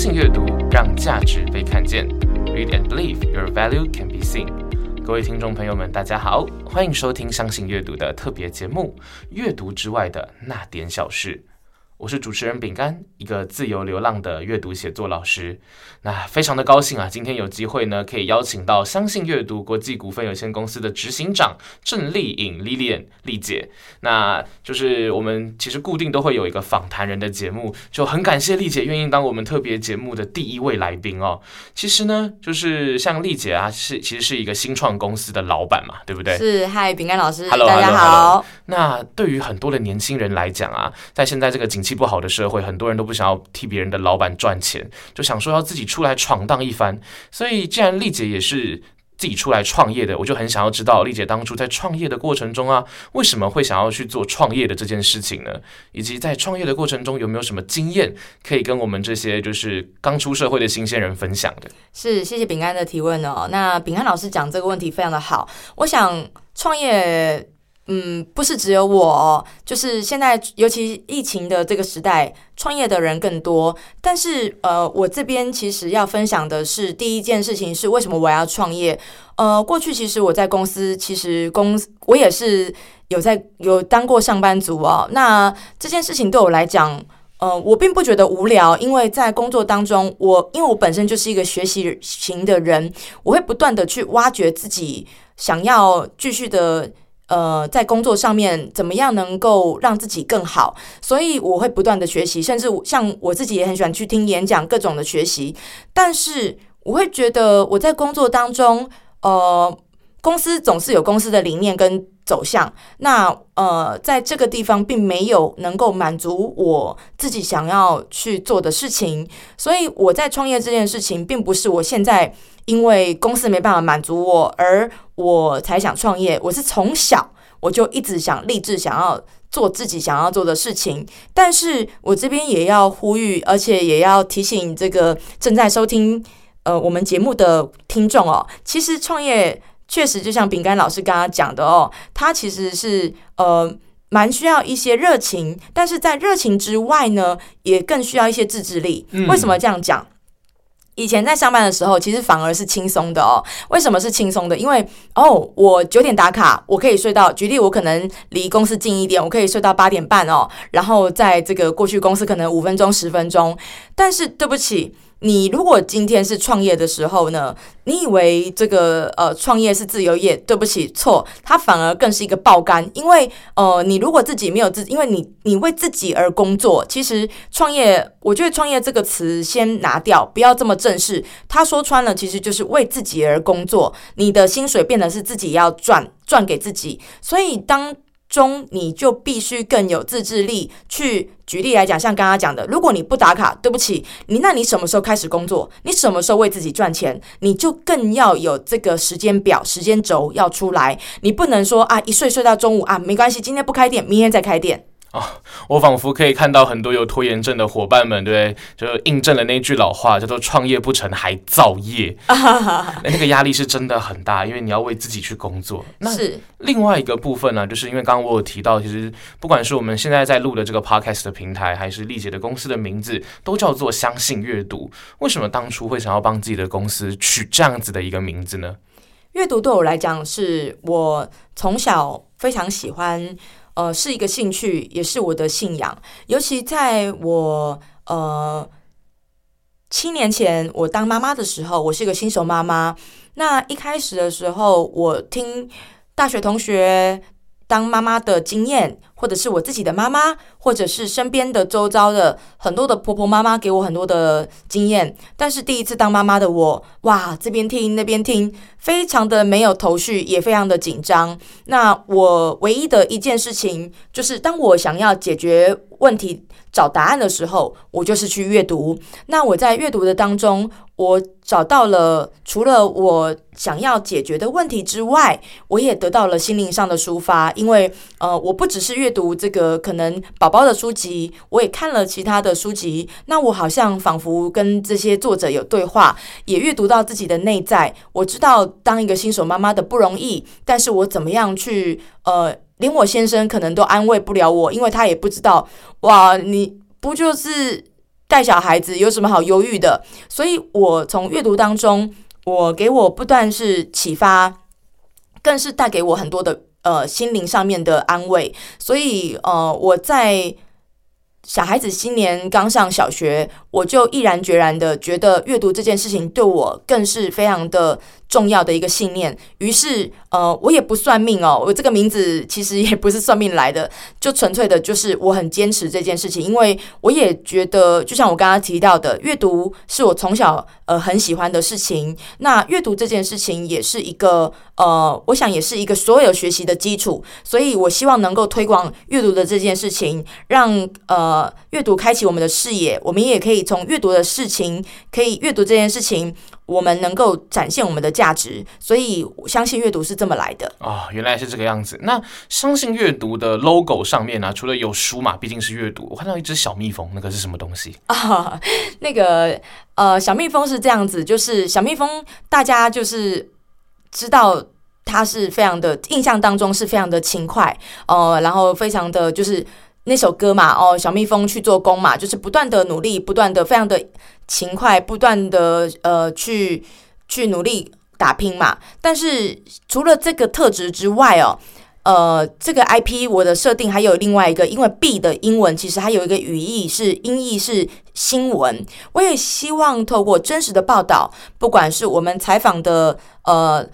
相信阅读，让价值被看见。Read and believe your value can be seen。各位听众朋友们，大家好，欢迎收听《相信阅读》的特别节目《阅读之外的那点小事》。我是主持人饼干，一个自由流浪的阅读写作老师。那非常的高兴啊，今天有机会呢，可以邀请到相信阅读国际股份有限公司的执行长郑丽颖 Lilian 丽姐。那就是我们其实固定都会有一个访谈人的节目，就很感谢丽姐愿意当我们特别节目的第一位来宾哦。其实呢，就是像丽姐啊，是其实是一个新创公司的老板嘛，对不对？是，嗨，饼干老师 Hello，大家 hello，好。那对于很多的年轻人来讲啊，在现在这个景气不好的社会，很多人都不想要替别人的老板赚钱，就想说要自己出来闯荡一番。所以，既然丽姐也是自己出来创业的，我就很想要知道丽姐当初在创业的过程中啊，为什么会想要去做创业的这件事情呢？以及在创业的过程中有没有什么经验可以跟我们这些就是刚出社会的新鲜人分享的？是，谢谢饼干的提问哦。那饼干老师讲这个问题非常的好。我想创业，嗯，不是只有我，就是现在尤其疫情的这个时代，创业的人更多。但是呃，我这边其实要分享的是第一件事情是为什么我要创业。呃，过去其实我在公司，其实公我也是有在有当过上班族哦。那这件事情对我来讲。呃，我并不觉得无聊，因为在工作当中，我因为我本身就是一个学习型的人，我会不断的去挖掘自己想要继续的。呃，在工作上面怎么样能够让自己更好？所以我会不断的学习，甚至像我自己也很喜欢去听演讲，各种的学习。但是我会觉得我在工作当中，呃，公司总是有公司的理念跟走向，那呃，在这个地方并没有能够满足我自己想要去做的事情，所以我在创业这件事情，并不是我现在因为公司没办法满足我，而我才想创业。我是从小我就一直想立志想要做自己想要做的事情，但是我这边也要呼吁，而且也要提醒这个正在收听呃我们节目的听众哦，其实创业。确实，就像饼干老师刚刚讲的哦，他其实是呃蛮需要一些热情，但是在热情之外呢，也更需要一些自制力。为什么这样讲？以前在上班的时候，其实反而是轻松的哦。为什么是轻松的？因为哦，我九点打卡，我可以睡到。举例，我可能离公司近一点，我可以睡到八点半哦。然后在这个过去公司可能五分钟、十分钟。但是对不起。你如果今天是创业的时候呢？你以为这个呃创业是自由业？对不起，错，它反而更是一个爆肝。因为呃，你如果自己没有自，因为你你为自己而工作，其实创业，我觉得创业这个词先拿掉，不要这么正式。他说穿了，其实就是为自己而工作。你的薪水变得是自己要赚，赚给自己。所以当中你就必须更有自制力。去举例来讲，像刚刚讲的，如果你不打卡，对不起，你那你什么时候开始工作？你什么时候为自己赚钱？你就更要有这个时间表、时间轴要出来。你不能说啊，一睡睡到中午啊，没关系，今天不开店，明天再开店。哦，我仿佛可以看到很多有拖延症的伙伴们，对，就印证了那句老话，叫做“创业不成还造业 ”。那个压力是真的很大，因为你要为自己去工作。那是另外一个部分呢，就是因为刚刚我有提到，其实不管是我们现在在录的这个 podcast 的平台，还是丽姐的公司的名字，都叫做“相信阅读”。为什么当初会想要帮自己的公司取这样子的一个名字呢？阅读对我来讲，是我从小非常喜欢。呃，是一个兴趣，也是我的信仰。尤其在我呃七年前，我当妈妈的时候，我是一个新手妈妈。那一开始的时候，我听大学同学当妈妈的经验，或者是我自己的妈妈，或者是身边的周遭的很多的婆婆妈妈给我很多的经验。但是第一次当妈妈的我，哇，这边听那边听。非常的没有头绪，也非常的紧张。那我唯一的一件事情，就是当我想要解决问题、找答案的时候，我就是去阅读。那我在阅读的当中，我找到了除了我想要解决的问题之外，我也得到了心灵上的抒发。因为呃，我不只是阅读这个可能宝宝的书籍，我也看了其他的书籍。那我好像仿佛跟这些作者有对话，也阅读到自己的内在。我知道。当一个新手妈妈的不容易，但是我怎么样去呃，连我先生可能都安慰不了我，因为他也不知道哇，你不就是带小孩子有什么好忧郁的？所以我从阅读当中，我给我不断是启发，更是带给我很多的呃心灵上面的安慰。所以呃，我在小孩子新年刚上小学，我就毅然决然的觉得阅读这件事情对我更是非常的。重要的一个信念，于是呃，我也不算命哦，我这个名字其实也不是算命来的，就纯粹的就是我很坚持这件事情，因为我也觉得，就像我刚刚提到的，阅读是我从小呃很喜欢的事情，那阅读这件事情也是一个呃，我想也是一个所有学习的基础，所以我希望能够推广阅读的这件事情，让呃阅读开启我们的视野，我们也可以从阅读的事情，可以阅读这件事情。我们能够展现我们的价值，所以相信阅读是这么来的啊！原来是这个样子。那相信阅读的 logo 上面呢，除了有书嘛，毕竟是阅读，我看到一只小蜜蜂，那个是什么东西啊？那个呃，小蜜蜂是这样子，就是小蜜蜂，大家就是知道它是非常的，印象当中是非常的勤快哦，然后非常的就是。那首歌嘛，哦，小蜜蜂去做工嘛，就是不断的努力，不断的非常的勤快，不断的呃去去努力打拼嘛。但是除了这个特质之外哦，呃，这个 IP 我的设定还有另外一个，因为 B 的英文其实还有一个语义是音译是新闻，我也希望透过真实的报道，不管是我们采访的呃。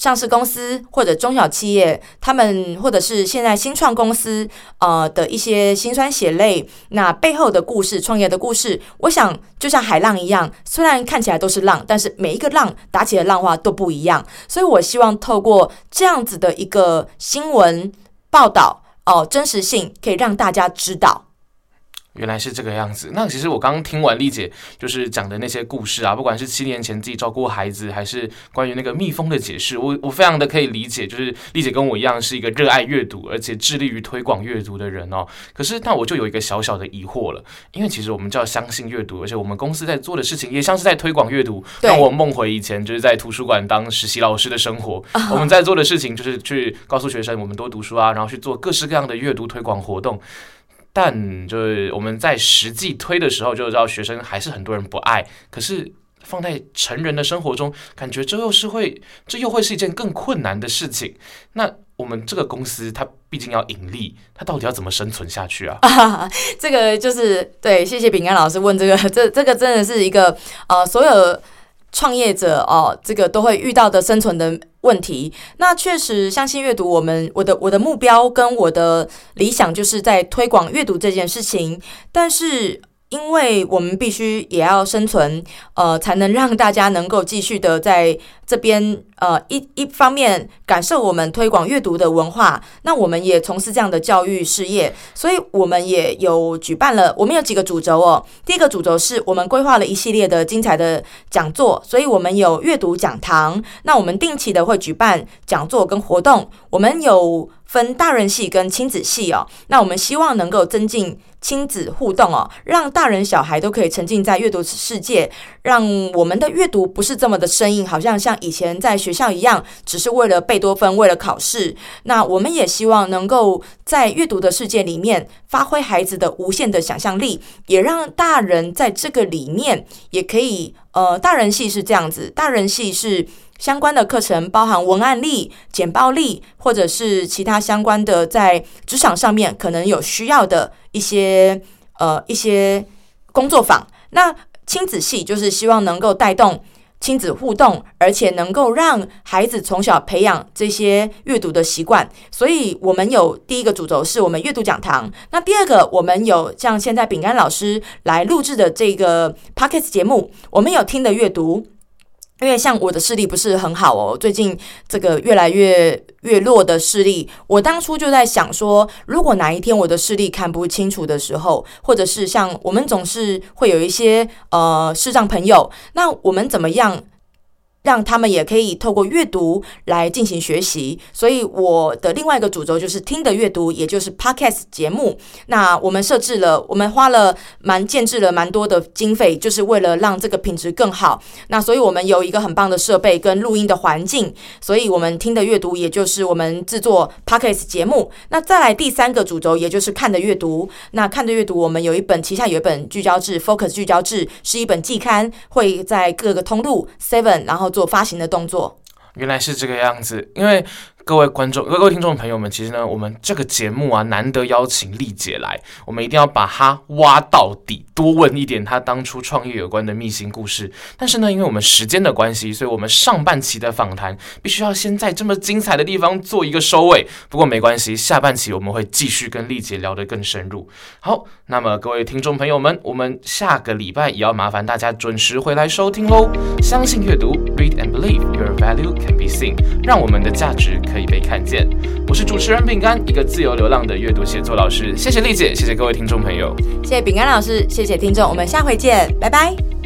上市公司或者中小企业，他们或者是现在新创公司，呃的一些辛酸血泪，那背后的故事，创业的故事，我想就像海浪一样，虽然看起来都是浪，但是每一个浪打起的浪花都不一样。所以我希望透过这样子的一个新闻报道，哦，真实性可以让大家知道。原来是这个样子。那其实我刚刚听完丽姐就是讲的那些故事啊，不管是七年前自己照顾孩子，还是关于那个蜜蜂的解释，我我非常的可以理解。就是丽姐跟我一样是一个热爱阅读，而且致力于推广阅读的人哦。可是那我就有一个小小的疑惑了，因为其实我们就要相信阅读，而且我们公司在做的事情也像是在推广阅读。让我梦回以前就是在图书馆当实习老师的生活，我们在做的事情就是去告诉学生我们多读书啊，然后去做各式各样的阅读推广活动。但就是我们在实际推的时候，就知道学生还是很多人不爱。可是放在成人的生活中，感觉这又是会，这又会是一件更困难的事情。那我们这个公司，它毕竟要盈利，它到底要怎么生存下去啊？这个就是对，谢谢饼干老师问这个，这这个真的是一个呃，所有。创业者哦，这个都会遇到的生存的问题。那确实，相信阅读，我们我的我的目标跟我的理想，就是在推广阅读这件事情。但是。因为我们必须也要生存，呃，才能让大家能够继续的在这边，呃，一一方面感受我们推广阅读的文化。那我们也从事这样的教育事业，所以我们也有举办了，我们有几个主轴哦。第一个主轴是我们规划了一系列的精彩的讲座，所以我们有阅读讲堂。那我们定期的会举办讲座跟活动，我们有分大人系跟亲子系哦。那我们希望能够增进。亲子互动哦，让大人小孩都可以沉浸在阅读世界，让我们的阅读不是这么的生硬，好像像以前在学校一样，只是为了贝多芬，为了考试。那我们也希望能够在阅读的世界里面发挥孩子的无限的想象力，也让大人在这个里面也可以。呃，大人系是这样子，大人系是。相关的课程包含文案力、简报力，或者是其他相关的在职场上面可能有需要的一些呃一些工作坊。那亲子系就是希望能够带动亲子互动，而且能够让孩子从小培养这些阅读的习惯。所以我们有第一个主轴是我们阅读讲堂，那第二个我们有像现在饼干老师来录制的这个 p o c k e t 节目，我们有听的阅读。因为像我的视力不是很好哦，最近这个越来越越弱的视力，我当初就在想说，如果哪一天我的视力看不清楚的时候，或者是像我们总是会有一些呃视障朋友，那我们怎么样让他们也可以透过阅读来进行学习，所以我的另外一个主轴就是听的阅读，也就是 podcast 节目。那我们设置了，我们花了蛮建制了蛮多的经费，就是为了让这个品质更好。那所以我们有一个很棒的设备跟录音的环境，所以我们听的阅读，也就是我们制作 podcast 节目。那再来第三个主轴，也就是看的阅读。那看的阅读，我们有一本旗下有一本聚焦制 focus 聚焦制，是一本季刊，会在各个通路 seven，然后。做发行的动作，原来是这个样子，因为。各位观众、各位听众朋友们，其实呢，我们这个节目啊，难得邀请丽姐来，我们一定要把她挖到底，多问一点她当初创业有关的秘辛故事。但是呢，因为我们时间的关系，所以我们上半期的访谈必须要先在这么精彩的地方做一个收尾。不过没关系，下半期我们会继续跟丽姐聊得更深入。好，那么各位听众朋友们，我们下个礼拜也要麻烦大家准时回来收听喽。相信阅读，Read and believe your value can be seen，让我们的价值可以以。被看见，我是主持人饼干，一个自由流浪的阅读写作老师。谢谢丽姐，谢谢各位听众朋友，谢谢饼干老师，谢谢听众，我们下回见，拜拜。